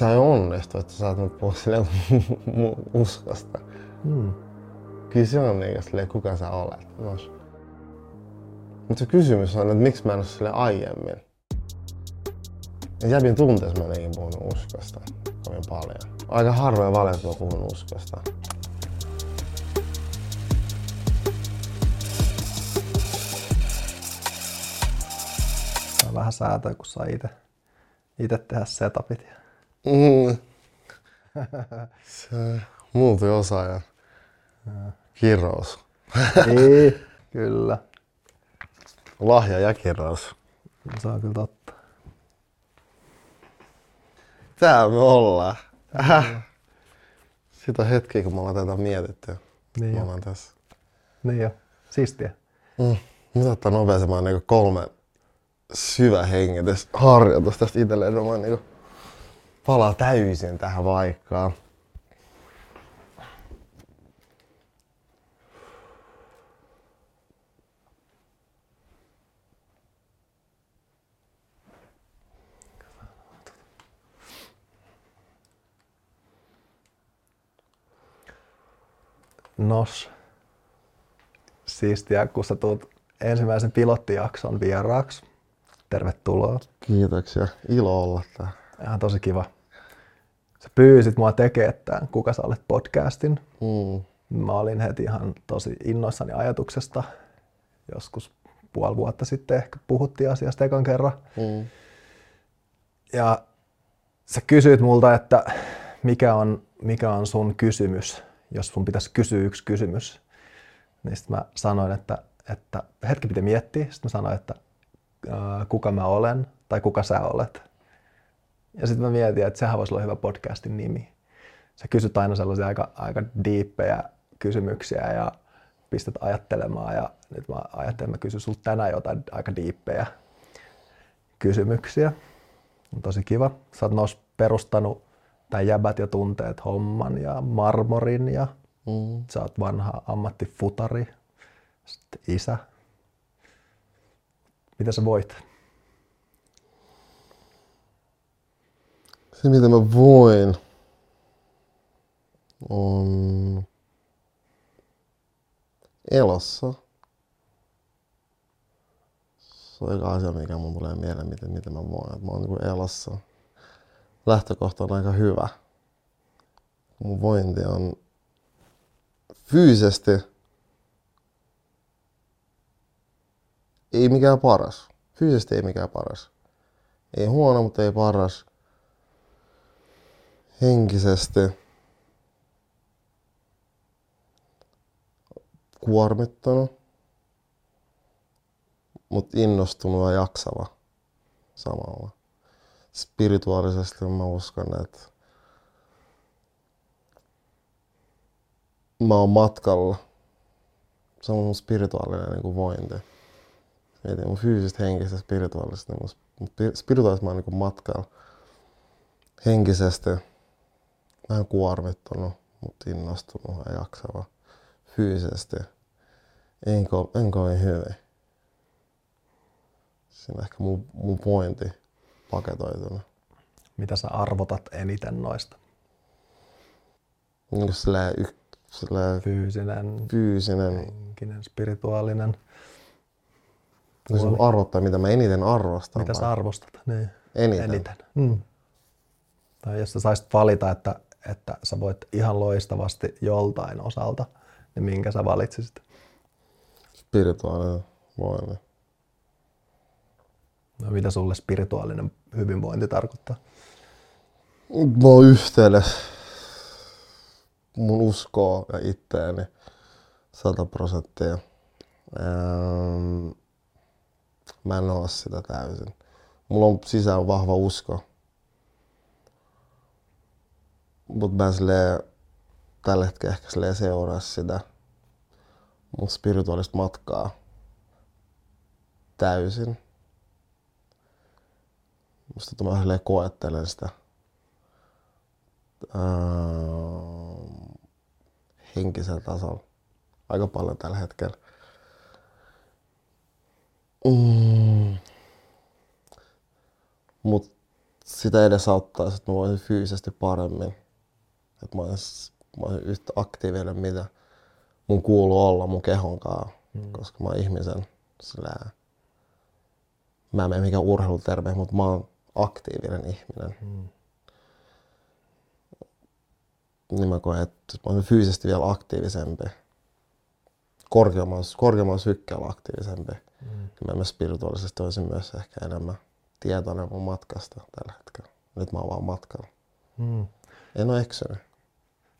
sä onnistu, että sä saat mut pois uskosta. Hmm. Kyllä se on niin, silleen, kuka sä olet. Nos. Mutta se kysymys on, että miksi mä en ole sille aiemmin. Ja jäbin tunteessa mä en puhunut uskosta kovin paljon. Aika harvoin valeet mä puhun uskosta. Saa vähän säätöä, kun saa itse, tehdä setupit. Mm. Se multiosaaja. Kirous. niin, kyllä. Lahja ja kirous. Se on kyllä totta. Täällä me ollaan. Äh. Sitä hetkeä, kun me ollaan tätä mietitty. Niin me jo. ollaan tässä. Niin jo. Siistiä. Mm. Mitä ottaa nopeasemman niin kolme syvä hengitys harjoitus tästä itselleen. että Mä niin palaa täysin tähän vaikkaan. Nos. Siistiä, kun sä tulet ensimmäisen pilottijakson vieraaksi. Tervetuloa. Kiitoksia. Ilo olla täällä. Ihan tosi kiva. Sä pyysit mua tekemään tämän Kuka sä olet podcastin. Mm. Mä olin heti ihan tosi innoissani ajatuksesta. Joskus puoli vuotta sitten ehkä puhuttiin asiasta ekan kerran. Mm. Ja sä kysyit multa, että mikä on, mikä on sun kysymys, jos sun pitäisi kysyä yksi kysymys. Niin sitten mä sanoin, että, että hetki piti miettiä. Sitten mä sanoin, että kuka mä olen tai kuka sä olet. Ja sitten mä mietin, että sehän voisi olla hyvä podcastin nimi. Sä kysyt aina sellaisia aika, aika diippejä kysymyksiä ja pistät ajattelemaan. Ja nyt mä ajattelin, että mä kysyn sulta tänään jotain aika diippejä kysymyksiä. On tosi kiva. Sä oot perustanut tämän jäbät ja tunteet homman ja marmorin ja Mm. sä oot vanha ammattifutari, sitten isä. Mitä sä voit? Se mitä mä voin on elossa. Se on eka asia, mikä mun tulee mieleen, miten, miten mä voin. Mä oon niin elossa. Lähtökohta on aika hyvä. Mun vointi on fyysisesti ei mikään paras. Fyysisesti ei mikään paras. Ei huono, mutta ei paras. Henkisesti kuormittunut, mutta innostunut ja jaksava samalla. Spirituaalisesti mä uskon, että mä oon matkalla. Se on mun spirituaalinen niin kuin vointi. Mietin mun fyysistä, henkistä spirituaalista. Niin mun spi- spirituaalisesti mä oon niin kuin matkalla. Henkisesti vähän kuormittunut, mutta innostunut ja jaksava. Fyysisesti en, ko- en kovin hyvin. Siinä ehkä mun, mun pointti paketoitunut. Mitä sä arvotat eniten noista? Niin silleen, y- silleen Fyysinen, fyysinen. henkinen, spirituaalinen. Jos puoli. arvottaa, mitä mä eniten arvostan. Mitä vai? sä arvostat? Niin. Eniten. Eniten. Mm. Tai jos sä saisit valita, että, että sä voit ihan loistavasti joltain osalta, niin minkä sä valitsisit? Spirituaalinen voima. No, mitä sulle spirituaalinen hyvinvointi tarkoittaa? Oon yhteydessä mun uskoa ja itteeni 100 prosenttia. Ähm, mä en oo sitä täysin. Mulla on sisään vahva usko. Mut mä silleen, tällä hetkellä ehkä silleen seuraa sitä mun spirituaalista matkaa täysin. Musta tuntuu vähän silleen koettelen sitä ähm, henkisellä tasolla aika paljon tällä hetkellä. Mm. Mut sitä edesauttaisi, että mä voisin fyysisesti paremmin. Että mä olisin, mä olisin yhtä aktiivinen, mitä mun kuuluu olla mun kehon kanssa, mm. koska mä oon ihmisen sillä mä en mene mikään urheiluterve, mutta mä oon aktiivinen ihminen. Mm. Niin mä koen, että mä oon fyysisesti vielä aktiivisempi. Korkeammalla, korkeammalla sykkeellä aktiivisempi. Mm. Niin mä spirituaalisesti olisin myös ehkä enemmän tietoinen mun matkasta tällä hetkellä. Nyt mä oon vaan matkalla. Mm. En ole eksynyt.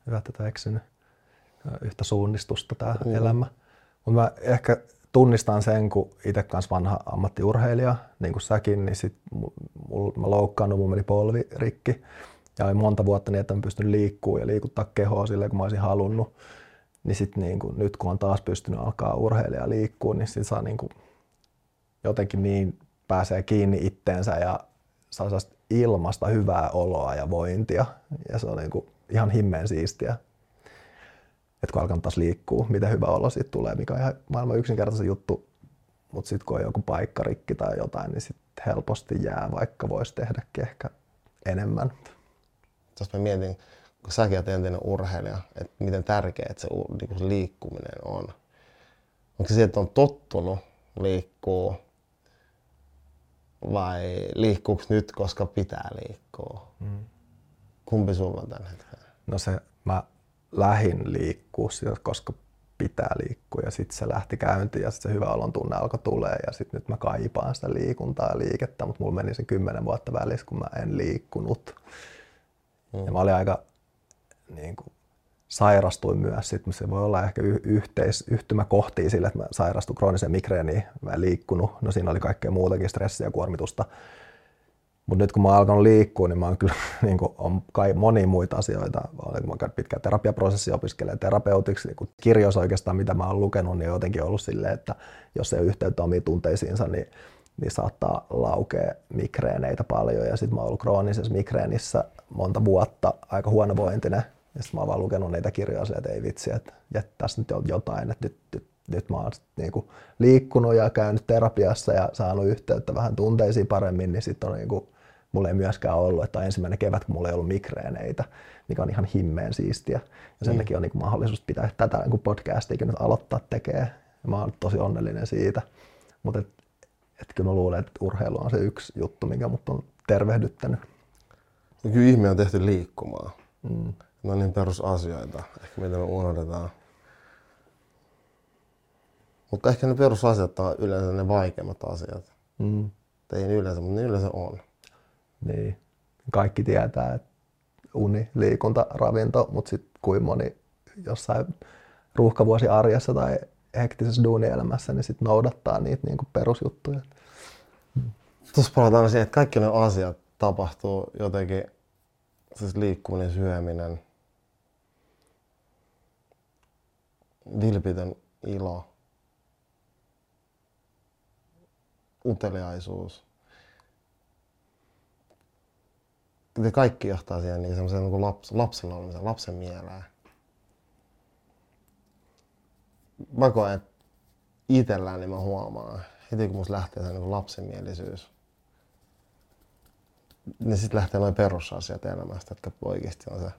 Hyvä, että tätä eksynyt. Yhtä suunnistusta tämä mm. elämä. Mutta mä ehkä tunnistan sen, kun itse kanssa vanha ammattiurheilija, niin kuin säkin, niin sit mul, mä loukkaannut, mun meni polvi rikki. Ja oli monta vuotta niin, että mä pystyn liikkuu ja liikuttaa kehoa silleen, kun mä olisin halunnut. Niin sit niin kuin, nyt kun on taas pystynyt alkaa urheilija liikkua, niin sit saa niin kuin, jotenkin niin pääsee kiinni itteensä ja saa ilmasta hyvää oloa ja vointia. Ja se on niin kuin ihan himmeen siistiä. Että kun alkaa taas liikkuu, miten hyvä olo siitä tulee, mikä on ihan maailman yksinkertaisen juttu. Mutta sitten kun on joku paikka rikki tai jotain, niin sitten helposti jää, vaikka voisi tehdäkin ehkä enemmän. Jos mä mietin, kun säkin olet entinen urheilija, että miten tärkeää se, niin se liikkuminen on. Onko se, että on tottunut liikkuu vai liikkuuko nyt, koska pitää liikkua? Mm. Kumpi sulla on hetkellä? No se, mä lähin liikkua, koska pitää liikkua ja sitten se lähti käyntiin ja sitten se hyvä olon tunne alkoi tulee ja sitten nyt mä kaipaan sitä liikuntaa ja liikettä, mutta mulla meni se kymmenen vuotta välissä, kun mä en liikkunut. Mm. Ja mä olin aika niin kuin, sairastuin myös, sitten se voi olla ehkä yhteis, yhtymäkohtia sille, että mä sairastuin krooniseen migreeniin, mä en liikkunut, no siinä oli kaikkea muutakin stressiä ja kuormitusta. Mutta nyt kun mä oon alkanut liikkua, niin mä oon kyllä niin kuin, on kai monia muita asioita. Mä käyn pitkään terapiaprosessia opiskelemaan terapeutiksi, niin kirjoissa oikeastaan mitä mä oon lukenut, niin on jotenkin ollut silleen, että jos ei ole yhteyttä omiin tunteisiinsa, niin, niin saattaa laukea migreeneitä paljon. Ja sitten mä oon ollut kroonisessa migreenissä monta vuotta, aika huonovointinen. Ja sitten mä oon vaan lukenut niitä kirjoja että ei vitsi, että, että tässä nyt on jotain, että nyt, nyt, nyt mä oon niin kuin liikkunut ja käynyt terapiassa ja saanut yhteyttä vähän tunteisiin paremmin, niin sitten on niin kuin, mulla ei myöskään ollut, että ensimmäinen kevät, kun mulla ei ollut migreeneitä, mikä on ihan himmeen siistiä. Ja sen mm. takia on niin kuin mahdollisuus pitää tätä niin kuin podcastiakin nyt aloittaa tekee. Ja mä oon tosi onnellinen siitä. Mutta et, et kyllä mä luulen, että urheilu on se yksi juttu, mikä mut on tervehdyttänyt. No kyllä ihme on tehty liikkumaan. Mm. Ne on niin perusasioita, ehkä mitä me unohdetaan. Mutta ehkä ne perusasiat on yleensä ne vaikeimmat asiat. Mm. Ei yleensä, mutta ne yleensä on. Niin. Kaikki tietää, että uni, liikunta, ravinto, mutta sitten kuin moni jossain ruuhkavuosi arjessa tai hektisessä duunielämässä, niin sitten noudattaa niitä niin kuin perusjuttuja. Tuossa palataan siihen, että kaikki ne asiat tapahtuu jotenkin, siis liikkuminen, syöminen, vilpitön ilo, uteliaisuus. Ne kaikki johtaa siihen niin semmoiseen niin laps, lapsella olemisen, lapsen mieleen. Mä koen, että itselläni mä huomaan, heti kun musta lähtee se niin lapsenmielisyys, niin sitten lähtee noin perusasiat elämästä, jotka oikeasti on se,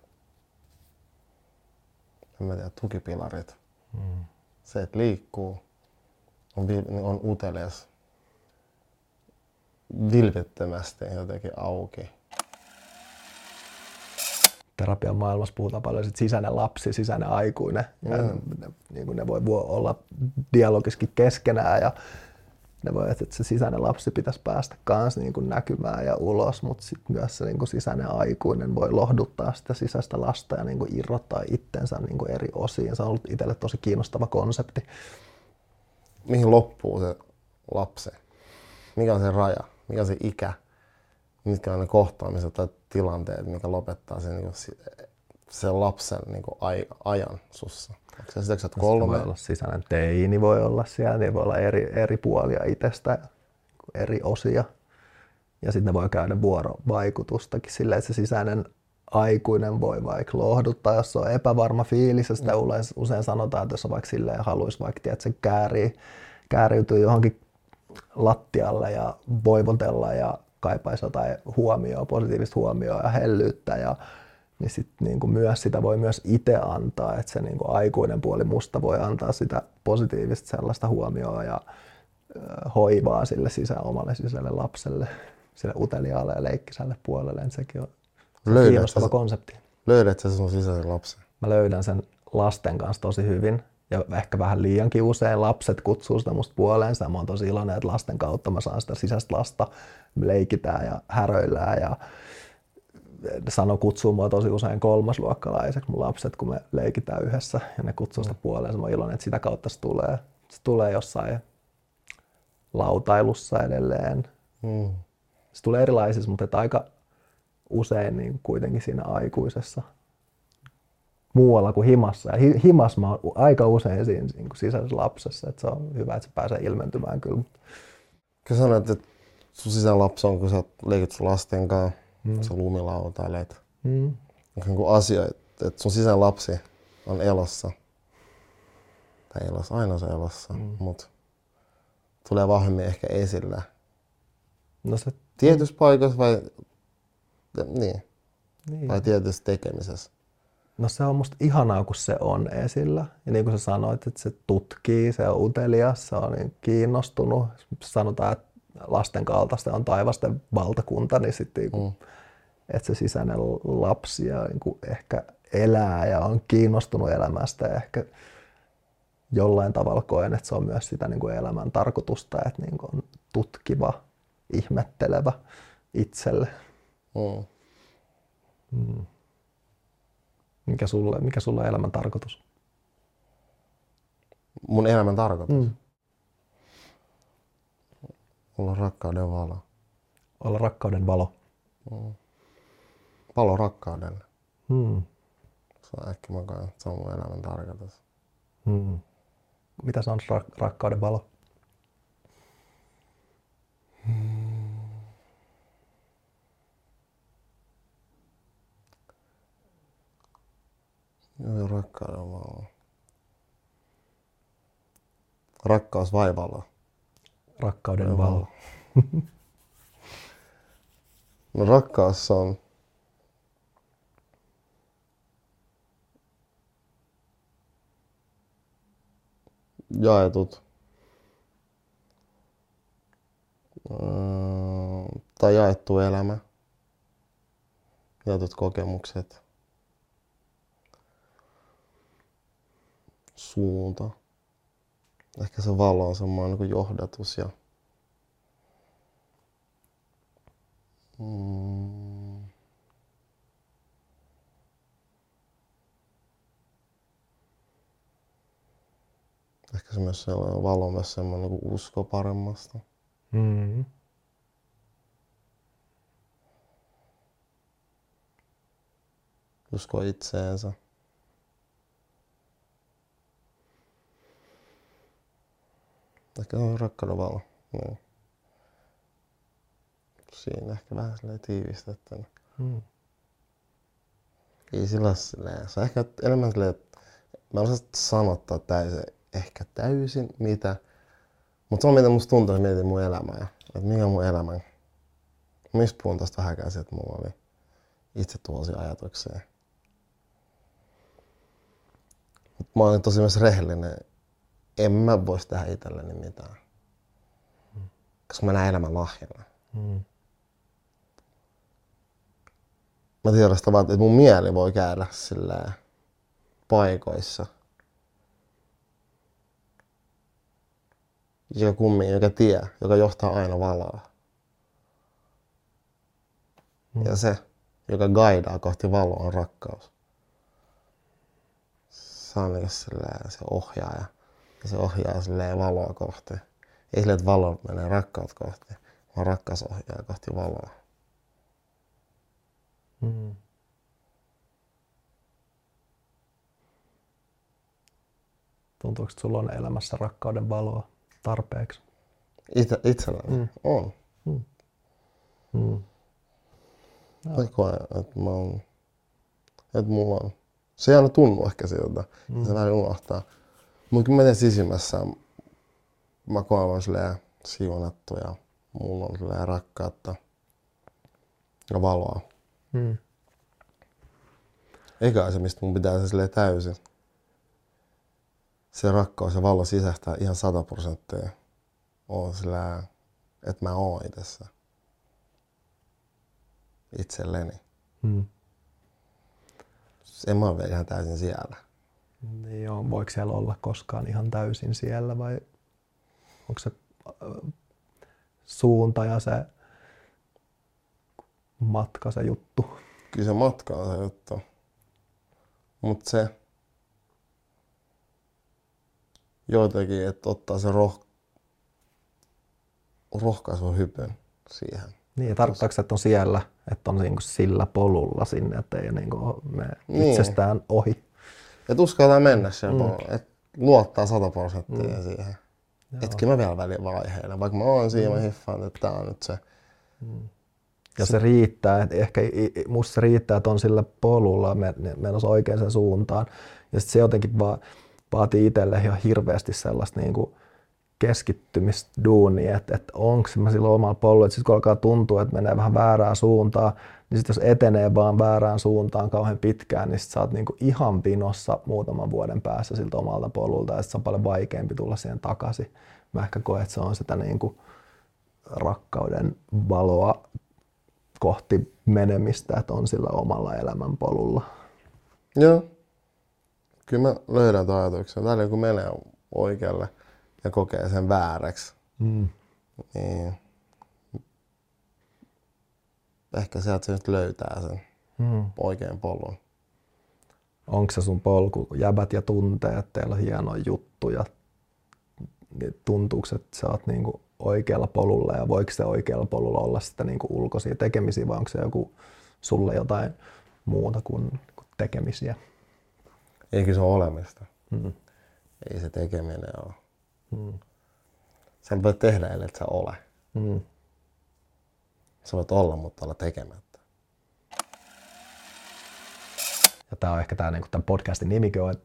en mä tiedä, tukipilarit. Mm. Se, että liikkuu, on, on utelias, vilpittömästi jotenkin auki. Terapian maailmassa puhutaan paljon sit sisäinen lapsi, sisäinen aikuinen. Ja mm. ne, niin kuin ne voi olla dialogiskin keskenään ja ne voi, että se sisäinen lapsi pitäisi päästä kanssa niin kuin näkymään ja ulos, mutta sitten myös se niin kuin sisäinen aikuinen voi lohduttaa sitä sisäistä lasta ja niin kuin irrottaa itsensä niin kuin eri osiin. Se on ollut itselle tosi kiinnostava konsepti. Mihin loppuu se lapsi? Mikä on se raja? Mikä on se ikä? Mitkä on ne kohtaamiset tai tilanteet, mikä lopettaa sen, niin kuin, sen lapsen niin kuin ajan sussa? Onko se sitä, että kolme? voi olla sisäinen teini, voi olla siellä, niin voi olla eri, eri puolia itsestä, eri osia. Ja sitten ne voi käydä vuorovaikutustakin silleen, että se sisäinen aikuinen voi vaikka lohduttaa, jos on epävarma fiilis, ja sitä mm. usein sanotaan, että jos on vaikka silleen haluaisi vaikka, tiedät, se käärii, kääriytyy johonkin lattialle ja voivotella ja kaipaisi jotain huomioon, positiivista huomioon ja hellyyttä ja niin sit niin kuin myös sitä voi myös itse antaa, että se niin kuin aikuinen puoli musta voi antaa sitä positiivista sellaista huomioon ja hoivaa sille sisä, omalle sisälle lapselle, sille uteliaalle ja leikkisälle puolelle, niin sekin on Löydät kiinnostava sä, konsepti. Löydät sä sun sisäisen lapsen? Mä löydän sen lasten kanssa tosi hyvin ja ehkä vähän liiankin usein lapset kutsuu sitä musta puoleensa. Mä oon tosi iloinen, että lasten kautta mä saan sitä sisäistä lasta. Leikitään ja häröillään ja sano kutsuu mua tosi usein kolmasluokkalaiseksi mun lapset, kun me leikitään yhdessä ja ne kutsuu sitä puoleensa. Mä oon iloinen, että sitä kautta se tulee. Se tulee jossain lautailussa edelleen. Mm. Se tulee erilaisissa, mutta aika usein niin kuitenkin siinä aikuisessa muualla kuin himassa. Ja himas mä oon aika usein siinä niin kuin sisäisessä lapsessa, että se on hyvä, että se pääsee ilmentymään kyllä. Kun sanoit, että sun sisän lapsi on, kun sä leikit sun lasten kanssa, mm. sä lumilautailet. Mm. Niin asia, että sun sisän lapsi on elossa. Tai elossa, aina se elossa, mm. mutta tulee vahvemmin ehkä esille. No se... Tietyissä paikoissa vai, niin. niin. vai tietyissä tekemisessä? No se on musta ihanaa, kun se on esillä. Ja niin kuin sä sanoit, että se tutkii, se on utelias, se on niin kiinnostunut. Sanotaan, että lasten kaltaista on taivasten valtakunta, niin sitten niin mm. että se sisäinen lapsi ja niin kuin ehkä elää ja on kiinnostunut elämästä ja ehkä jollain tavalla koen, että se on myös sitä niin kuin elämän tarkoitusta, että niin kuin on tutkiva, ihmettelevä itselle. Mm. Mm. Mikä sulle, mikä sulle on elämän tarkoitus? Mun elämän tarkoitus? Mm. Olla rakkauden valo. Olla rakkauden valo. Mm. Valo rakkaudelle. Mm. Se on ehkä mä koen, se on mun elämän tarkoitus. Mm. Mitä se on rak- rakkauden valo? Joo, rakkauden valo. Rakkaus vai valo? Rakkauden valo. no rakkaus on jaetut tai jaettu elämä, jaetut kokemukset, suunta. Ehkä se valo on semmoinen niin johdatus ja mm. Ehkä se myös sellainen valo, myös semmoinen niin usko paremmasta. Mm-hmm. Usko itseensä. Ehkä on rakkauden valo. Niin. Siinä ehkä vähän silleen tiivistettynä. Hmm. Ei sillä silleen, se on ehkä enemmän silleen, että mä en osaa sanottaa täysin, ehkä täysin mitä, mutta se on mitä musta tuntuu, että mietin mun elämää ja että mikä on mun elämä. Mistä puhun tästä vähän että mulla oli itse tuosi ajatukseen. Mä olen tosi myös rehellinen en mä voisi tehdä itselleni mitään. Mm. Koska mä näen elämän lahjana. Mm. Mä tiedän sitä vaan, että mun mieli voi käydä silleen paikoissa. Joka kummin, joka tie, joka johtaa aina valoa. Mm. Ja se, joka guidaa kohti valoa, on rakkaus. Se on niin se ohjaaja. Ja se ohjaa silleen valoa kohti. Ei silleen, että valo menee rakkaut kohti, vaan rakkaus ohjaa kohti valoa. Mm. Tuntuuko, että sulla on elämässä rakkauden valoa tarpeeksi? Itse, itselläni? Mm. On. Mm. Mm. No. koen, että mä oon, että mulla on, se ei aina tunnu ehkä siltä, mm. se vähän unohtaa. Mutta kun mä teen sisimmässä, mä koen silleen siunattu ja mulla on silleen rakkautta. ja valoa. Mm. Eikä se, mistä mun pitää se silleen täysin. Se rakkaus ja valo sisäistää ihan sata prosenttia. On sillä, että mä oon itessä. Itselleni. Mm. En mä ole vielä ihan täysin siellä. Niin joo, voiko siellä olla koskaan ihan täysin siellä vai onko se äh, suunta ja se matka se juttu? Kyllä se matka on se juttu. Mutta se joitakin, että ottaa se roh, rohkaisun hypyn siihen. Niin, tarkoittaako se, että on siellä, että on niinku sillä polulla sinne, että ei niinku me Niin. itsestään ohi? Että uskaltaa mennä siellä mm. että luottaa sata prosenttia mm. siihen. Että kyllä mä vielä välillä vaiheilen, vaikka mä oon siinä, mm. mä hiffaan, että tää on nyt se. Ja se riittää, että ehkä musta se riittää, että on sillä polulla men- menossa oikeaan suuntaan. Ja sitten se jotenkin vaan vaatii itselle ihan hirveästi sellaista niin kuin keskittymisduunia, että, että onko mä sillä omalla polulla, että sitten kun alkaa tuntua, että menee vähän väärään suuntaan, niin sitten jos etenee vaan väärään suuntaan kauhean pitkään, niin sit sä oot niin kuin ihan pinossa muutaman vuoden päässä siltä omalta polulta, ja sit se on paljon vaikeampi tulla siihen takaisin. Mä ehkä koen, että se on sitä niin kuin rakkauden valoa kohti menemistä, että on sillä omalla elämänpolulla. Joo. Kyllä mä löydän tuon ajatuksen. Välillä kun menee oikealle ja kokee sen vääräksi, Mm. niin ehkä sieltä se nyt löytää sen Mm. oikean polun. Onko se sun polku, jäbät ja tunteet, teillä on hienoja juttuja, niin tuntuuko, että sä oot niinku oikealla polulla ja voiko se oikealla polulla olla sitten niinku ulkoisia tekemisiä vai onko se joku sulle jotain muuta kuin, kuin tekemisiä? Eikä se ole olemista. Mm. Ei se tekeminen ole. Mm. Sä voi tehdä, ellei sä ole. Mm. Sä voit olla, mutta olla tekemättä. Ja tämä on ehkä tämä niinku, tämän podcastin nimikin on.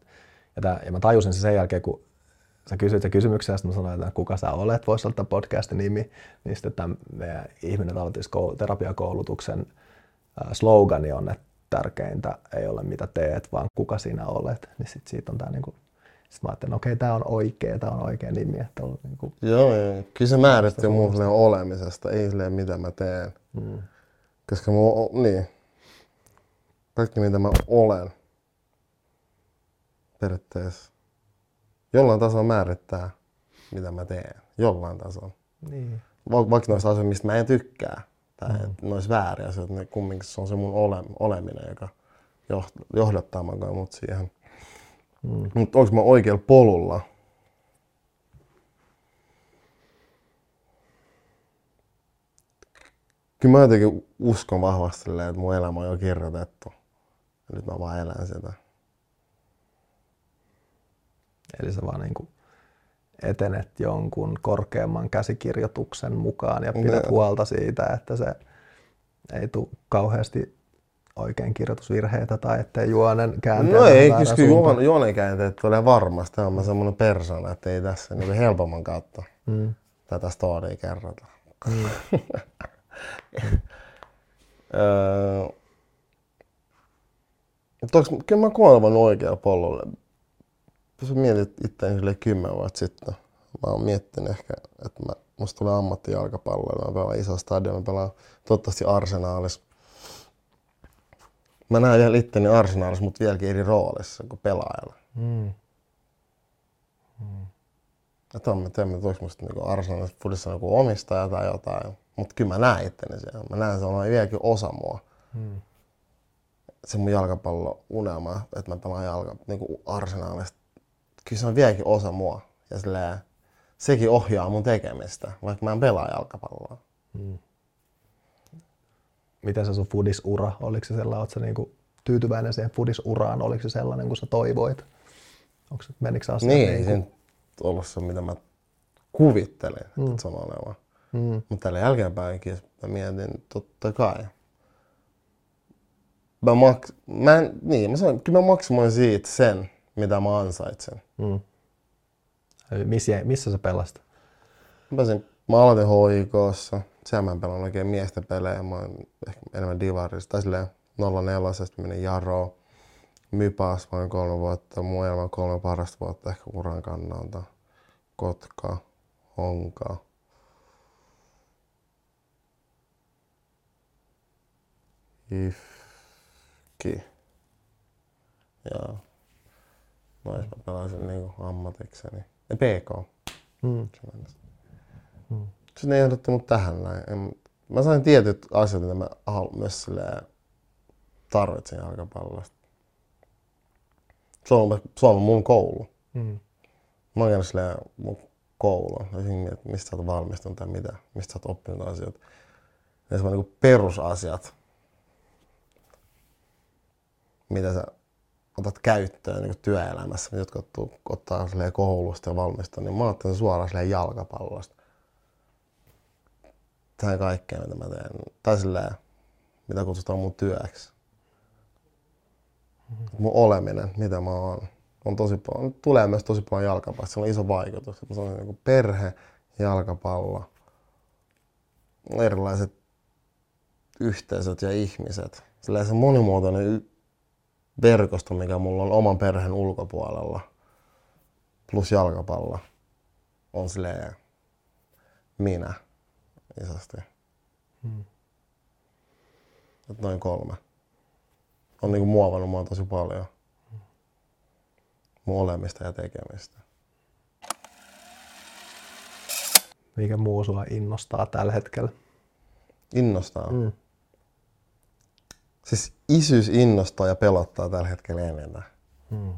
Ja, tää, ja mä tajusin sen sen jälkeen, kun sä kysyit sen kysymyksen, ja sitten mä sanoin, että kuka sä olet, voisi olla tämän podcastin nimi. Niin sitten tämä meidän ihminen talvetuskoulu- terapiakoulutuksen ää, slogani on, että tärkeintä ei ole mitä teet, vaan kuka sinä olet. Niin sitten siitä on tämä niinku, sitten mä ajattelin, okei, tämä on oikea, tämä on oikea nimi. Että on, niinku, Joo, joo. Kyllä se määrittyy mun silleen olemisesta, ei silleen mitä mä teen. mm, Koska mä, o- niin. Kaikki mitä mä olen periaatteessa jollain tasolla määrittää, mitä mä teen. Jollain tasolla. niin. Va- vaikka noissa asioissa, mistä mä en tykkää, tai mm. ne olisi vääriä asioita, niin kumminkin se on se mun ole, oleminen, joka johdattaa mut siihen. Mm. Mutta onko mä oikealla polulla? Kyllä mä jotenkin uskon vahvasti, silleen, että mun elämä on jo kirjoitettu. Ja nyt mä vaan elän sitä. Eli sä vaan niinku etenet jonkun korkeamman käsikirjoituksen mukaan ja pidät Ne- huolta siitä, että se ei tule kauheasti oikein kirjoitusvirheitä tai ettei juonen käänteellä No ei, koska suuntaan. juon, juonenkäänteet tulee varmasti. On mä semmonen persona, että ei tässä niin helpomman kautta Mm. tätä storya kerrota. Mm. Öö, onks, kyllä mä kuolevan oikealla polulla. Jos mietit itseäni sille kymmenen vuotta sitten, mä oon miettinyt ehkä, että mä, musta tulee ammattijalkapallo, mä pelaan iso stadion, mä pelaan toivottavasti Arsenaalis. Mä näen vielä itteni Arsenaalis, mutta vieläkin eri roolissa kuin pelaajalla. Mm. Että on, mä tiedän, että onko musta niinku Arsenalissa fudissa joku omistaja tai jotain. Mutta kyllä mä näen itteni siellä. Mä näen, se on vieläkin osa mua. Mm. se mun jalkapallo-unelma, että mä pelaan jalka, niin kuin arsenaalista. Kyllä se on vieläkin osa mua. Ja silleen, sekin ohjaa mun tekemistä, vaikka mä en pelaa jalkapalloa. Miten se sun fudisura, oliko se sellainen, sä niinku tyytyväinen siihen fudisuraan, oliko se sellainen kuin sä toivoit? Onko se, menikö se asiat Niin, ei se nyt ollut se, mitä mä kuvittelin, mm. että se on oleva. Mm. Mutta tällä jälkeenpäinkin mä mietin, totta kai. Mä, mak- mä, en, niin, mä sanoin, kyllä mä maksimoin siitä sen, mitä mä ansaitsen. Mm. Missä, missä sä pelasit? Mä pääsin mä aloitin HIKssa. Siellä mä en pelannut oikein miesten pelejä. Mä oon ehkä enemmän divarista. Tai silleen 04 menin Jaroon. Mypas vain kolme vuotta. Mun elämän kolme parasta vuotta ehkä uran kannalta. Kotka, Honka. IFKI. Jos mä pelasin niinku ammatikseni. Ja PK. Mm. Mm. Sitten ne ehdotti mut tähän näin. En, mä sain tietyt asiat, mitä mä myös silleen tarvitsin jalkapallosta. Se on, se on mun koulu. Mm. Mä oon käynyt silleen mun koulu. että mistä sä oot valmistunut tai mitä, mistä sä oot oppinut asioita. Ne on niin perusasiat, mitä sä otat käyttöön niin työelämässä, jotka ottaa koulusta ja valmistaa, niin mä otan suoraan jalkapallosta. Tähän kaikkea, mitä mä teen. Tai silleen, mitä kutsutaan mun työksi. Mm-hmm. Mun oleminen, mitä mä oon, on tosi paljon, tulee myös tosi paljon jalkapallosta. Sillä on iso vaikutus. Se on niin perhe, jalkapallo, erilaiset yhteisöt ja ihmiset. Sillä se monimuotoinen verkosto, mikä mulla on oman perheen ulkopuolella, plus jalkapallo, on silleen minä isosti. Hmm. noin kolme. On niinku muovannut mua tosi paljon. Mun olemista ja tekemistä. Mikä muu sua innostaa tällä hetkellä? Innostaa? Mm. Siis isyys innostaa ja pelottaa tällä hetkellä enemmän. Hmm.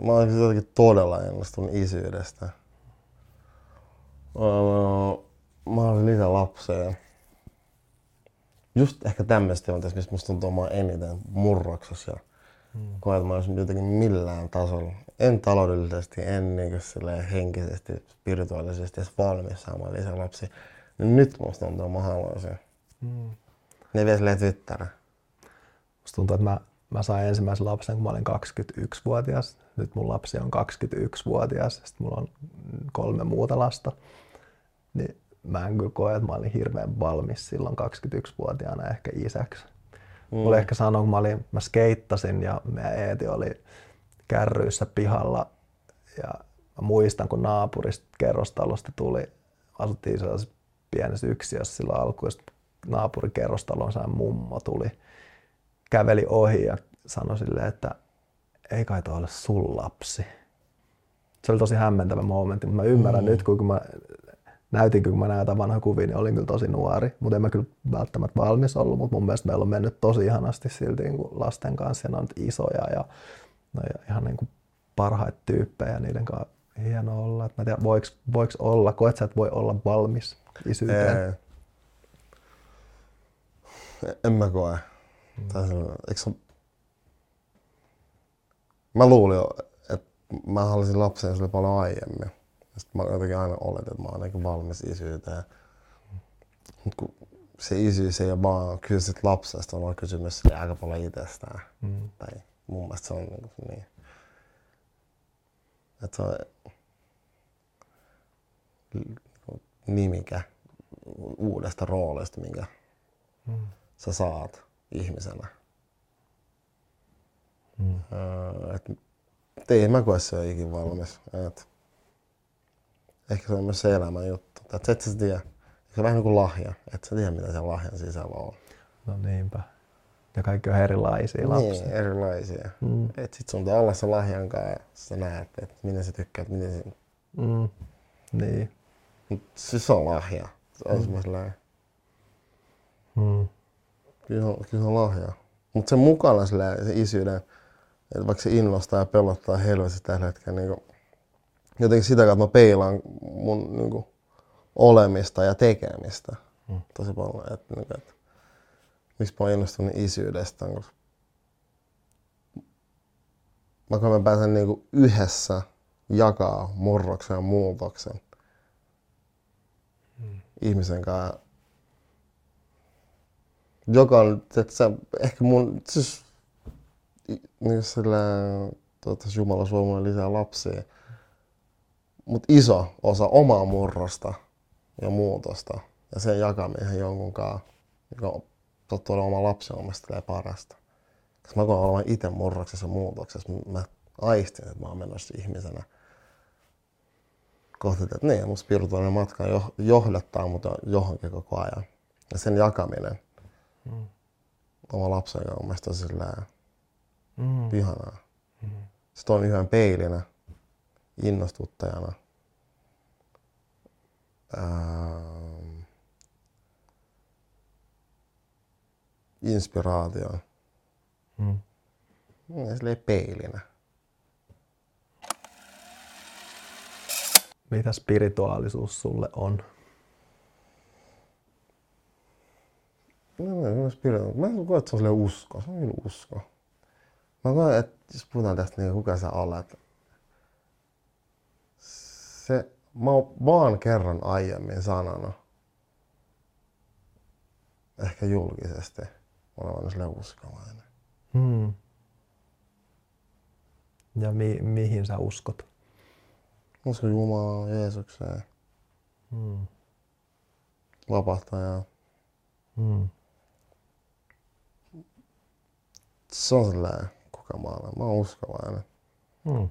Mä oon siis jotenkin todella innostunut isyydestä. Mä olin lisä lapseen. Just ehkä tämmöistä tilanteessa, missä musta tuntuu mä eniten murroksessa ja hmm. koen, että mä olisin jotenkin millään tasolla. En taloudellisesti, en niin henkisesti, spirituaalisesti edes valmis saamaan lisää lapsia. Niin nyt musta tuntuu, että mä haluaisin. Hmm. Ne vie silleen tyttärä. Musta tuntuu, että mä, mä sain ensimmäisen lapsen, kun mä olin 21-vuotias. Nyt mun lapsi on 21-vuotias. Sitten mulla on kolme muuta lasta. Niin mä en kyllä koe, että mä olin hirveän valmis silloin 21-vuotiaana ehkä isäksi. Mm. Mulla ehkä sanoi, kun mä, olin, mä skeittasin ja meidän Eeti oli kärryissä pihalla. Ja mä muistan, kun naapurista kerrostalosta tuli, asuttiin sellaisessa pienessä yksiössä silloin alkuun, naapurikerrostalon mummo tuli, käveli ohi ja sanoi silleen, että ei kai toi ole sun lapsi. Se oli tosi hämmentävä momentti, mutta mä ymmärrän mm. nyt, kun mä näytin, kun mä näytän vanhoja kuvia, niin olin kyllä tosi nuori, mutta en mä kyllä välttämättä valmis ollut, mutta mun mielestä meillä on mennyt tosi ihanasti silti niin kuin lasten kanssa ja ne on nyt isoja ja, no, ja ihan niin kuin parhaita tyyppejä niiden kanssa hienoa olla. Mä tiedän, voiko, voiko olla, koet sä, että voi olla valmis isyyteen? Ei. En mä koe. Mm. Eikö. Mä luulin että mä halusin lapsen sille paljon aiemmin. Sitten mä jotenkin aina oletin, että mä oon ainakin valmis isyyteen. Mut kun se isyys ei ole vaan kysymys lapsesta, vaan kysymys aika paljon itsestään. Mm. Tai mun mielestä se on niin. niin. Että se on nimikä uudesta roolista, minkä mm sä saat ihmisenä. Mm. et, ei mä koe se ikin valmis. Et, ehkä se on myös se elämän juttu. Et et sä tiedä. Se on vähän niin kuin lahja. Et sä tiedä mitä se lahjan sisällä on. No niinpä. Ja kaikki on erilaisia lapsia. Niin, erilaisia. Mm. Et sit sun olla se lahjan kanssa sä näet, että miten sä tykkäät, miten se... Mm. Niin. Mut siis se on lahja. Se on mm. semmoinen mm. Kyllä, kyllä se on lahja. Mutta sen mukana se isyyden, että vaikka se innostaa ja pelottaa helvetissä tällä hetkellä, niin jotenkin sitä kautta mä peilaan mun niin kuin, olemista ja tekemistä mm. tosi paljon. Että, niin kuin, että, miksi mä oon innostunut isyydestä, koska mä, mä pääsen niin kuin, yhdessä jakaa murroksen ja muutoksen mm. ihmisen kanssa joka on, että sä, ehkä mun, siis, niin sillä, toivottavasti Jumala suo mulle lisää lapsia, mutta iso osa omaa murrosta ja muutosta ja sen jakaminen jonkun kanssa, joka tottuu olemaan lapsen omistelee parasta. Koska mä koen olemaan itse murroksessa muutoksessa. Mä aistin, että mä oon menossa ihmisenä kohti, että niin, mun spirituaalinen matka johdattaa mutta johonkin koko ajan. Ja sen jakaminen mm. oma lapsen kanssa on mielestäni silleen mm. ihanaa. Mm. Sitten on yhden peilinä, innostuttajana. Ähm, inspiraatio. Mm. Ja silleen peilinä. Mitä spirituaalisuus sulle on? No, mä, mä en koe, että se on usko. Se on kyllä usko. Mä koen, että jos puhutaan tästä, niin kuka sä olet. Se, mä oon vaan kerran aiemmin sanonut, ehkä julkisesti, olevan sille uskovainen. Hmm. Ja mi- mihin sä uskot? Uskon Jumalaan, Jeesukseen. Hmm. Vapahtajaan. Hmm. Se on sellainen, kuka mä olen. Mä oon uskovainen. Hmm.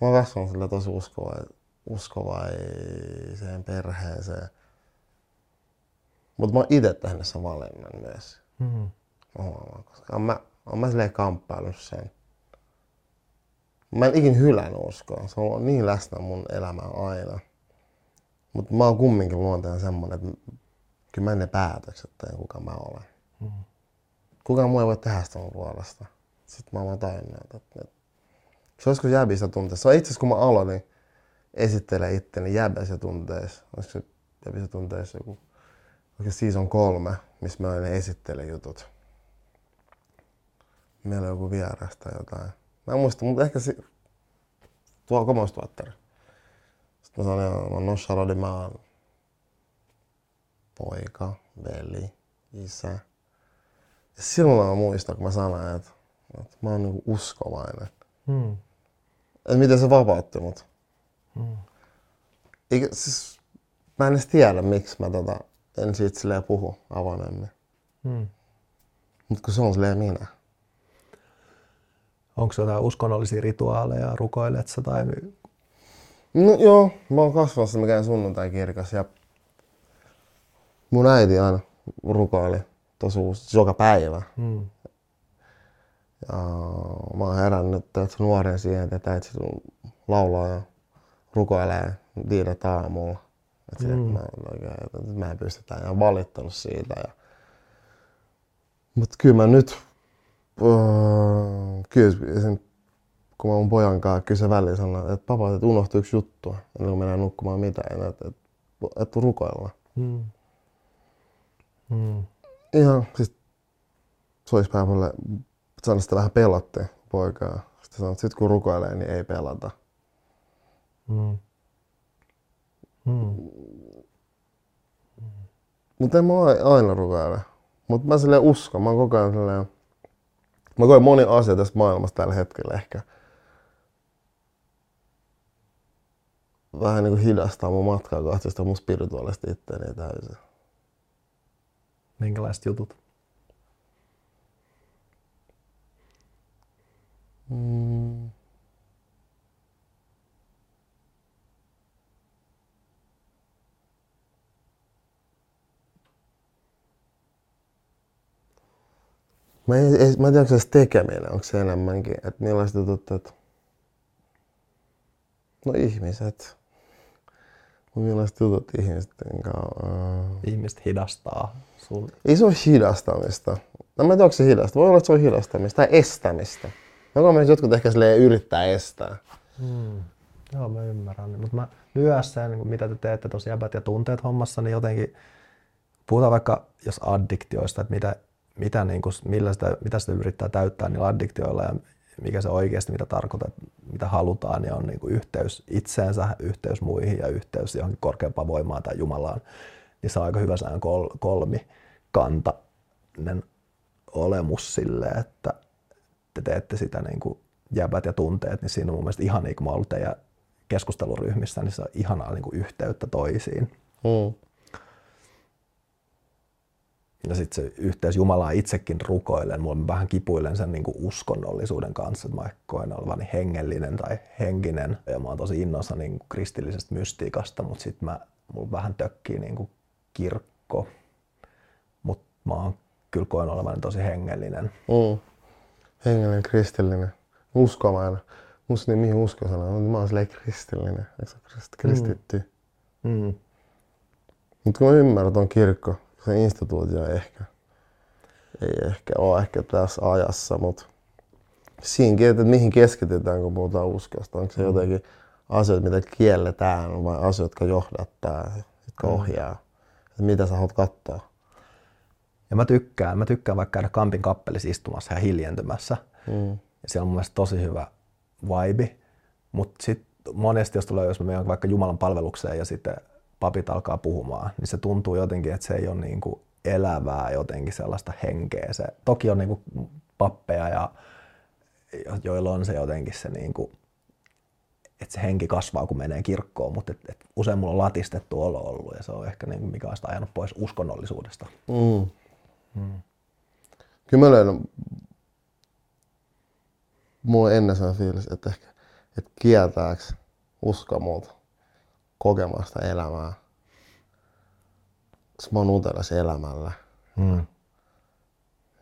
Mä oon kasvanut sillä tosi uskovainen, uskovaiseen perheeseen. Mutta mä oon itse tehnyt sen valinnan myös. Hmm. koska mä, oon mä silleen kamppailut sen Mä en ikin hylännyt uskoa. Se on niin läsnä mun elämää aina. Mutta mä oon kumminkin luonteen semmonen, että kyllä mä en ne päätökset teen, kuka mä olen. Mm. Kukaan muu ei voi tehdä sitä mun puolesta. Sitten mä oon vaan tajunnut, että, että se olisiko jäbissä tunteessa. Se on itse asiassa, kun mä aloitin esittelee itteni jäbissä tunteissa. Olisiko se jäbissä tunteissa joku oikein season kolme, missä mä ne esittelen jutut. Meillä on joku vierasta jotain Mä en muista, mutta ehkä si... tuo komostuottari. Sitten mä sanoin, että mä oon Nosharodi, mä oon poika, veli, isä. Ja silloin mä muistan, kun mä sanoin, että, että mä oon niinku uskovainen. Hmm. Että miten se vapautti mut. Hmm. Eikä, siis, mä en edes tiedä, miksi mä tota, en siitä silleen puhu avoimemmin. Hmm. Mutta kun se on silleen minä. Onko jotain uskonnollisia rituaaleja, rukoilet sä tai... No joo, mä oon kasvassa, mä käyn sunnuntai kirkas ja mun äiti aina rukoili tosi uusi, joka päivä. Hmm. Ja mä oon herännyt että nuoren siihen, että äiti laulaa ja rukoilee viidet aamulla. Että hmm. mä, oikein, mä en pysty tähän ja valittanut siitä. Ja... Mutta kyllä mä nyt Öö, kyllä kun mä mun pojan kanssa kyse väliin sanoin, että papa, että unohtuu yksi juttu, ennen kuin mennään nukkumaan mitään, että, että, että rukoilla. Hmm. Hmm. Ihan siis soispäin mulle sanoi sitä vähän pelotti poikaa. Sitten sanoi, että sit kun rukoilee, niin ei pelata. Hmm. Hmm. Mutta en mä aina rukoile. Mutta mä silleen uskon. Mä oon koko ajan silleen, Mä koen moni asia tässä maailmassa tällä hetkellä ehkä vähän niin kuin hidastaa mun matkaa kohti sitä mun spirituaalista itteeni täysin. Minkälaiset jutut? Mm. Mä en, ei, mä en tiedä, onko se tekeminen, onko se enemmänkin, että millaiset jutut, että no ihmiset, millaiset jutut ihmisten kanssa. Ihmiset hidastaa sun. Ei se ole hidastamista. No mä en tiedä, onko se hidastamista. Voi olla, että se on hidastamista tai estämistä. Mä koen, että jotkut ehkä yrittää estää. Hmm. Joo, mä ymmärrän. Mutta mä myös sen, niin mitä te teette tosi jäbät ja tunteet hommassa, niin jotenkin puhutaan vaikka jos addiktioista, että mitä mitä, niin kuin, millä sitä, mitä sitä yrittää täyttää niillä addiktioilla ja mikä se oikeasti, mitä tarkoittaa, mitä halutaan, niin on niin kuin yhteys itseensä, yhteys muihin ja yhteys johonkin korkeampaan voimaan tai Jumalaan. Niin se on aika hyvä sellainen kol, kolmikantainen olemus sille, että te teette sitä niin kuin jäbät ja tunteet, niin siinä on mun mielestä ihan niin kuin mä ollut teidän keskusteluryhmissä, niin se on ihanaa niin kuin yhteyttä toisiin. Mm. Ja sitten se yhteys Jumalaa itsekin rukoilen, mulla vähän kipuilen sen niin kuin uskonnollisuuden kanssa, että mä koen olevani hengellinen tai henkinen. Ja mä oon tosi innossa niin kuin kristillisestä mystiikasta, mutta sitten mä, mulla vähän tökkii niin kuin kirkko. Mutta mä oon kyllä koen olevani tosi hengellinen. Mm. Hengellinen, kristillinen, uskovainen. Musta niin mihin usko sanoo, mä oon silleen kristillinen, eikö se krist, kristitty. Mm. Mutta kun mä ymmärrän, että on kirkko, se instituutio ehkä, ei ehkä ole ehkä tässä ajassa, mutta siinäkin, että mihin keskitytään, kun puhutaan uskosta. Onko se jotenkin asioita, mitä kielletään vai asioita, jotka johdattaa, jotka ohjaa? Että mitä sä haluat katsoa? Ja mä tykkään, mä tykkään vaikka käydä Kampin kappelissa istumassa ja hiljentymässä. Mm. Ja siellä on mun mielestä tosi hyvä vibe. Mutta sitten monesti, jos tulee, jos mä menen vaikka Jumalan palvelukseen ja sitten papit alkaa puhumaan, niin se tuntuu jotenkin, että se ei ole niin kuin elävää jotenkin sellaista henkeä. Se, toki on niin kuin pappeja, ja, joilla on se jotenkin se, niin kuin, että se henki kasvaa, kun menee kirkkoon, mutta et, et usein mulla on latistettu olo ollut ja se on ehkä niin kuin mikä on sitä ajanut pois uskonnollisuudesta. Mm. Kyllä mä löydän, mulla on ennen sellainen fiilis, että ehkä, että kieltääks usko multa kokemasta elämää. Koska mä oon utelias elämällä. Mm.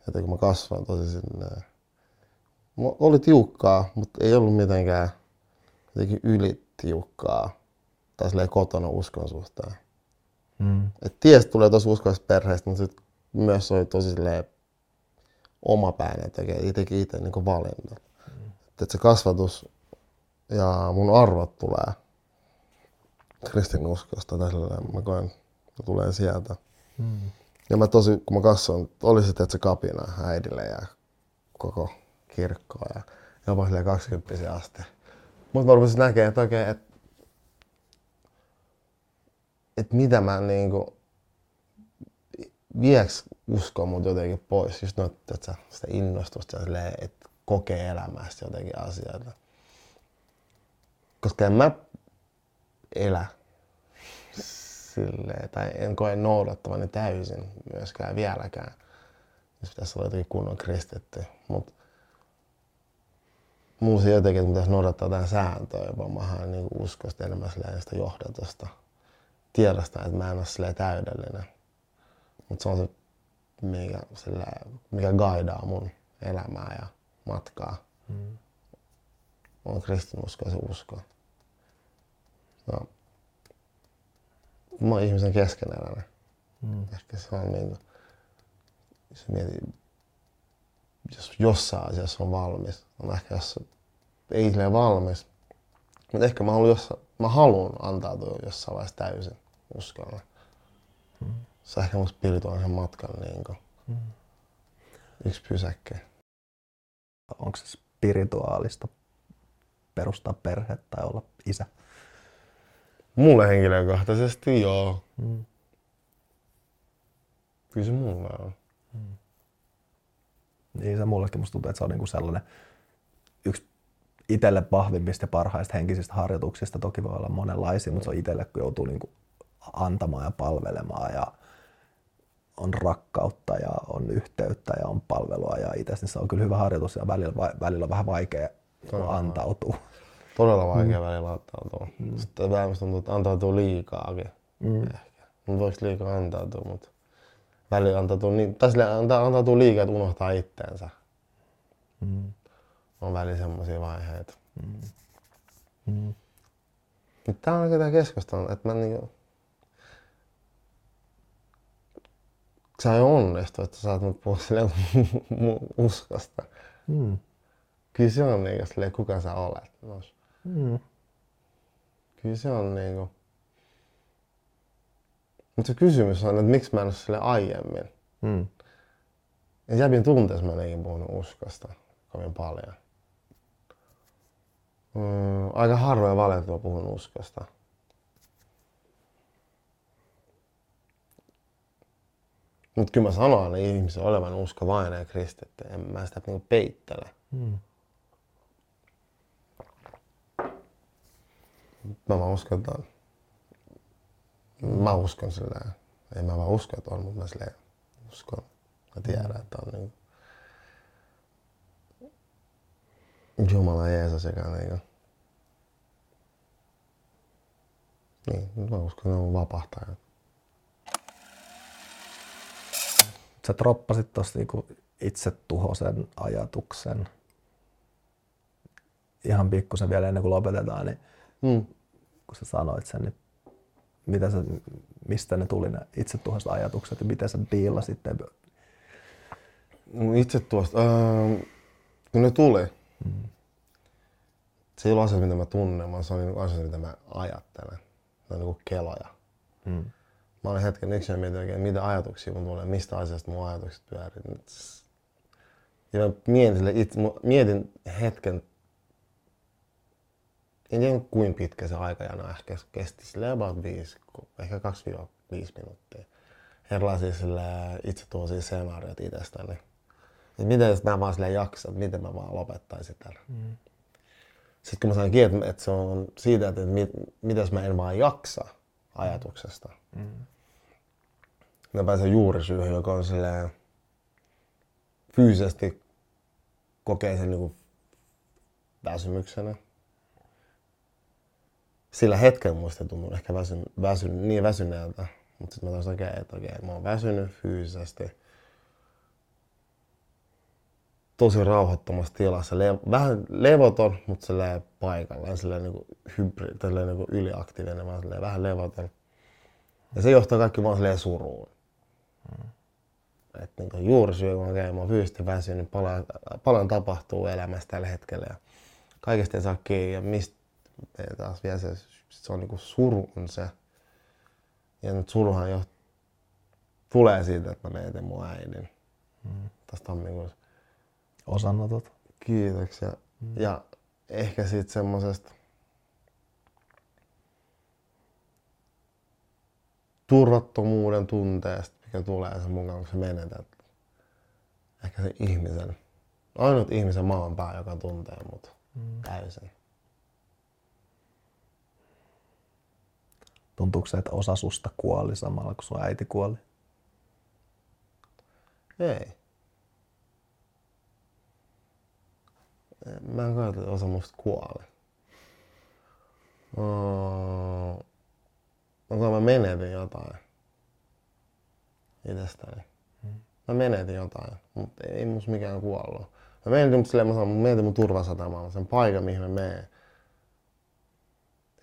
Joten kun mä kasvoin tosi sinne. Mulla oli tiukkaa, mutta ei ollut mitenkään jotenkin ylitiukkaa. Tai silleen kotona uskon suhteen. Mm. Et ties tulee tosi uskollisesta perheestä, mutta sit myös oli tosi silleen omapäinen tekee itsekin itse niin valinta. Mm. Että se kasvatus ja mun arvot tulee kristinuskosta tai mä koen, että tulee sieltä. Mm. Ja mä tosi, kun mä katsoin, oli sitten, että se kapina äidille ja koko kirkkoa ja jopa silleen 20 asti. Mutta mä rupesin näkemään, että oikein, että, että mitä mä niinku, vieks uskoa mut jotenkin pois, just noita, että sä, sitä innostusta ja silleen, että kokee elämästä jotenkin asioita. Koska en mä elä silleen, tai en koe noudattavani täysin myöskään vieläkään. Jos pitäisi olla jotenkin kunnon kristitty. Mutta mulla se jotenkin, että pitäisi noudattaa jotain sääntöä, vaan mä haen niin uskosta enemmän sitä johdatusta. Tiedostaa, että mä en ole täydellinen. Mutta se on se, mikä, silleen, mikä guidaa mun elämää ja matkaa. Mm. On kristinusko ja se usko. No. Mä oon ihmisen keskeneräinen. Mm. Ehkä se on niin, jos mietin, jos jossain asiassa on valmis, on ehkä jos ei silleen valmis, mutta ehkä mä haluan, jossain, mä haluan antautua jossain vaiheessa täysin uskolla. Mm. Se on ehkä mun spirituaalisen matkan niin kuin, Mm. yksi pysäkki. Onko se spirituaalista perustaa perhe tai olla isä? Mulle henkilökohtaisesti joo. Mm. Kyllä se mulle on. Niin se mullekin musta tuntuu, että se on niinku sellainen yksi itselle vahvimmista ja parhaista henkisistä harjoituksista. Toki voi olla monenlaisia, mutta se on itselle, kun joutuu niinku antamaan ja palvelemaan ja on rakkautta ja on yhteyttä ja on palvelua ja itse, niin se on kyllä hyvä harjoitus ja välillä, välillä on vähän vaikea antautua. Todella vaikea mm. välillä antautua. Mm. Sitten vähän musta tuntuu, että antautuu liikaakin. Mm. Ehkä. Mutta voiko liikaa antautua, mutta välillä antautuu, niin, tai silleen anta- antautuu liikaa, että unohtaa itteensä. Mm. On välillä semmoisia vaiheita. Mm. Mutta tää on oikein tää keskustelu, että mä niinku... Sä ei onnistu, että sä saat mut puhua silleen mun uskosta. Mm. Kyllä se on niinku silleen, kuka sä olet. Nos. Mm. Kyllä se on niinku... Mutta se kysymys on, että miksi mä en ole sille aiemmin. Mm. Ja Jäbin tunteessa mä en puhunut uskosta kovin paljon. Mm, aika harvoin valettua puhun uskosta. Mutta kyllä mä sanon aina ihmisen olevan uskovainen ja kristitty. En mä sitä niinku peittele. Mm. Mä vaan uskon, että Mä uskon sillä. Ei mä vaan usko, että on, mutta mä silleen uskon. Mä tiedän, että on niin Jumala Jeesus, joka niinku... Niin, mä uskon, että on vapahtajat. Sä droppasit tuossa niinku itse tuhosen ajatuksen. Ihan pikkusen vielä ennen kuin lopetetaan, niin mm. kun sä sanoit sen, niin mitä sä, mistä ne tuli ne itse tuhoiset ajatukset ja miten sä diilasit ne? Itse tuosta, äh, kun ne tuli, mm se ei ole asia, mitä mä tunnen, vaan se on niin asia, mitä mä ajattelen. Ne on niin keloja. Mm. Mä olin hetken yksin ja mietin oikein, mitä ajatuksia mun tulee, mistä asiasta mun ajatukset pyörii. Ja mä mietin, mietin hetken, en tiedä kuinka pitkä se aikajana ehkä kesti, sille about 5, ehkä 2-5 minuuttia. Erilaisia sille itse tuollaisia senaarioita itsestäni. Et miten mä vaan sille jaksan, miten mä vaan lopettaisin tällä. Mm. Sitten kun mä sain kiinni, että se on siitä, että mit, mitäs mä en vaan jaksa ajatuksesta. Mm. Mä pääsen juurisyyhyn, joka on silleen fyysisesti kokee sen niin väsymyksenä. Sillä hetkellä musta tuntuu ehkä väsyn, väsyn, niin väsyneeltä. Mutta sitten mä taas okei, okay, että okei, okay, mä oon väsynyt fyysisesti tosi rauhattomassa tilassa. Le- vähän levoton, mutta silleen paikallaan, silleen niin hybrid, silleen niin yliaktiivinen, vaan silleen vähän levoton. Ja se johtaa kaikki vaan silleen suruun. Mm. Että niin juurisyy, kun okay, mä oon fyysisesti väsynyt, paljon, paljon tapahtuu elämässä tällä hetkellä ja kaikesta ei saa kiinni ja mistä taas vielä se, se on niin suru on se. Ja nyt suruhan jo tulee siitä, että mä menen mun äidin mm. tässä tammikuussa osanotot. Kiitoksia. Mm. Ja ehkä sitten semmosesta turvattomuuden tunteesta, mikä tulee sen mukaan, kun sä menetät. Ehkä se ihmisen, ainut ihmisen maan pää, joka tuntee mut mm. täysin. Tuntuuko se, että osa susta kuoli samalla, kun sun äiti kuoli? Ei. mä en koe, että osa musta kuoli. Oh, onko mä menetin jotain itsestäni. Mä menetin jotain, mutta ei musta mikään kuollut. Mä menetin, mutta silleen mä sanon, mä menetin mun turvasatamaan, sen paikan, mihin mä menen.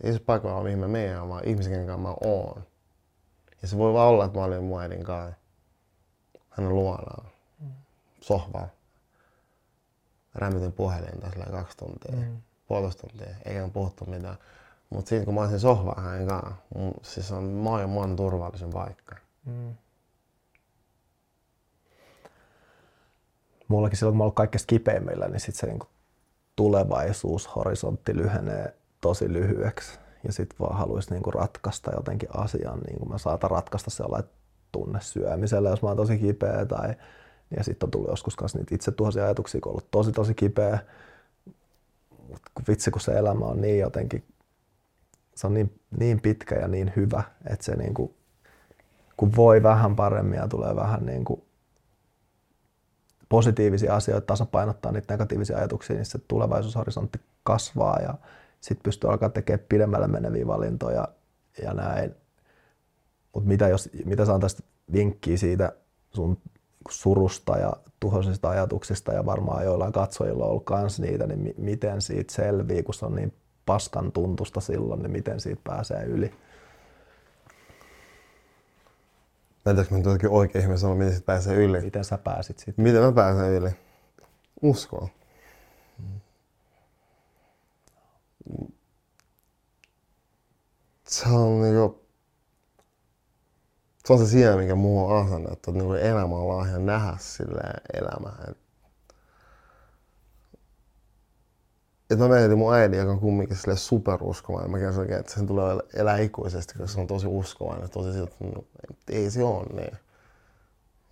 Ei se paikka, mihin mä menen, vaan ihmisen, kanssa mä oon. Ja se voi vaan olla, että mä olin mun äidin kanssa hänen luonaan, sohvalla rämmitin puhelinta sillä kaksi tuntia, mm. puolitoista tuntia, eikä puhuttu mitään. Mutta sitten kun mä olisin sohvaan hänen kanssa, siis on maailman turvallisen paikka. Mm. Mullakin silloin, kun mä ollut kaikkein kipeimmillä, niin sitten se niinku tulevaisuushorisontti lyhenee tosi lyhyeksi. Ja sitten vaan haluaisi niinku ratkaista jotenkin asian, niin kuin mä saatan ratkaista sellainen tunnesyömisellä, jos mä oon tosi kipeä tai ja sitten on tullut joskus myös niitä itse tuhansia ajatuksia, kun on ollut tosi tosi kipeä. Mutta vitsi, kun se elämä on niin jotenkin, se on niin, niin pitkä ja niin hyvä, että se niin kuin, kun voi vähän paremmin ja tulee vähän niin kuin positiivisia asioita tasapainottaa niitä negatiivisia ajatuksia, niin se tulevaisuushorisontti kasvaa ja sitten pystyy alkaa tekemään pidemmälle meneviä valintoja ja näin. Mutta mitä, jos, mitä saan tästä vinkkiä siitä sun surusta ja tuhoisista ajatuksista ja varmaan joillain katsojilla on ollut kans niitä, niin mi- miten siitä selvii, kun se on niin paskan tuntusta silloin, niin miten siitä pääsee yli? Näytätkö mä oikein ihminen sanoa, miten siitä pääsee yli? Miten sä pääsit siitä? Miten mä pääsen yli? Uskoa. Hmm. Se on niinku se on se sija, mikä muu on asennettu, että niin elämä on lahja nähdä sille elämää. Et, mä mietin mun äidin, joka on kumminkin sille superuskovainen. Mä kerron että sen tulee elää ikuisesti, koska se on tosi uskovainen. Tosi siltä, että no, ei se ole niin.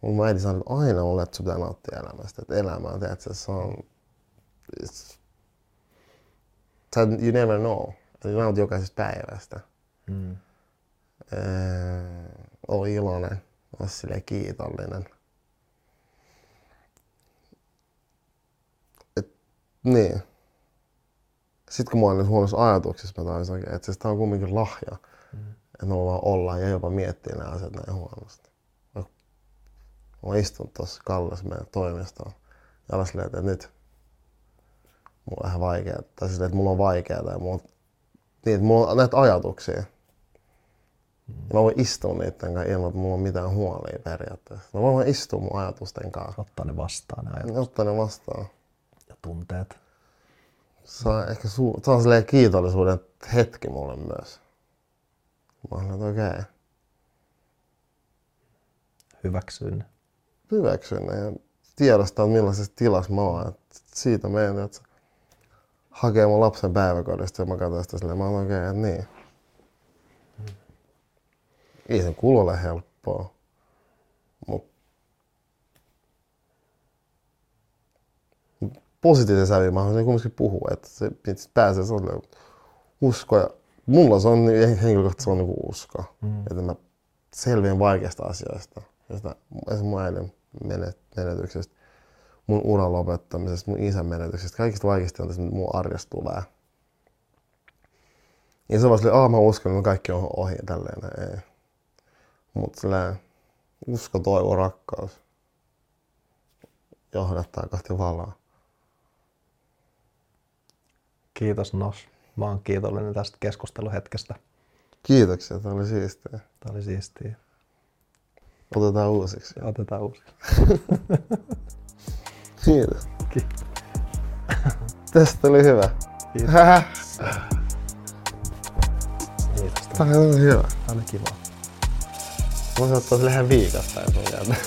Mun äiti sanoi, että aina mulle, että sun pitää nauttia elämästä. Että elämä on, tiedätkö, se on... It's, you never know. Että nautit jokaisesta päivästä. Mm. Öö, oli iloinen, oli silleen kiitollinen. Et, niin. Sitten kun mä olin huonossa ajatuksissa, mä tajusin oikein, että siis tää on kumminkin lahja. Mm. Että me vaan ollaan ja jopa miettii nämä asiat näin huonosti. Mä oon istunut tuossa Kalles meidän toimistoon ja olen silleen, että nyt mulla on vähän vaikeaa. Tai silleen, että mulla on vaikeaa. Tai mulla on, niin, että mulla on näitä ajatuksia. Mm. Mä voin istua niiden kanssa ilman, että mulla on mitään huolia periaatteessa. Mä voin istua mun ajatusten kanssa. Ottaa ne vastaan ne ajatukset. Ottaa ne vastaan. Ja tunteet. Se on ehkä su- se on silleen kiitollisuuden hetki mulle myös. Mä olen, että okei, okay. Hyväksyn. hyväksyn ne ja tiedostaa millaisessa tilassa mä oon. Siitä menen, että hakee mun lapsen päiväkodista ja mä katson sitä silleen, mä okay, että niin. Ei sen kuulu ole helppoa. Mut positiivisen sävyyn mä haluaisin kumminkin puhua, että se pääsee sellainen usko ja mulla se on niin- henkilökohtaisesti se on niin usko, mm. että mä selviän vaikeista asioista, josta esimerkiksi mun äidin menet- menetyksestä, mun uran lopettamisesta, mun isän menetyksestä, kaikista vaikeista on mitä mun arjesta tulee. Ja se on vaan silleen, mä uskon, että kaikki on ohi ja tälleen, ei. Mutta silleen, usko, toivo, rakkaus johdattaa kohti valoa. Kiitos Nos. Mä oon kiitollinen tästä keskusteluhetkestä. Kiitoksia, tämä oli siistiä. Tämä oli siistiä. Otetaan uusiksi. Otetaan uusi. Kiitos. Kiitos. Tästä oli hyvä. Kiitos. Kiitos. Tämä oli hyvä. Tämä oli kiva. Voisi ottaa sille ihan käynyt.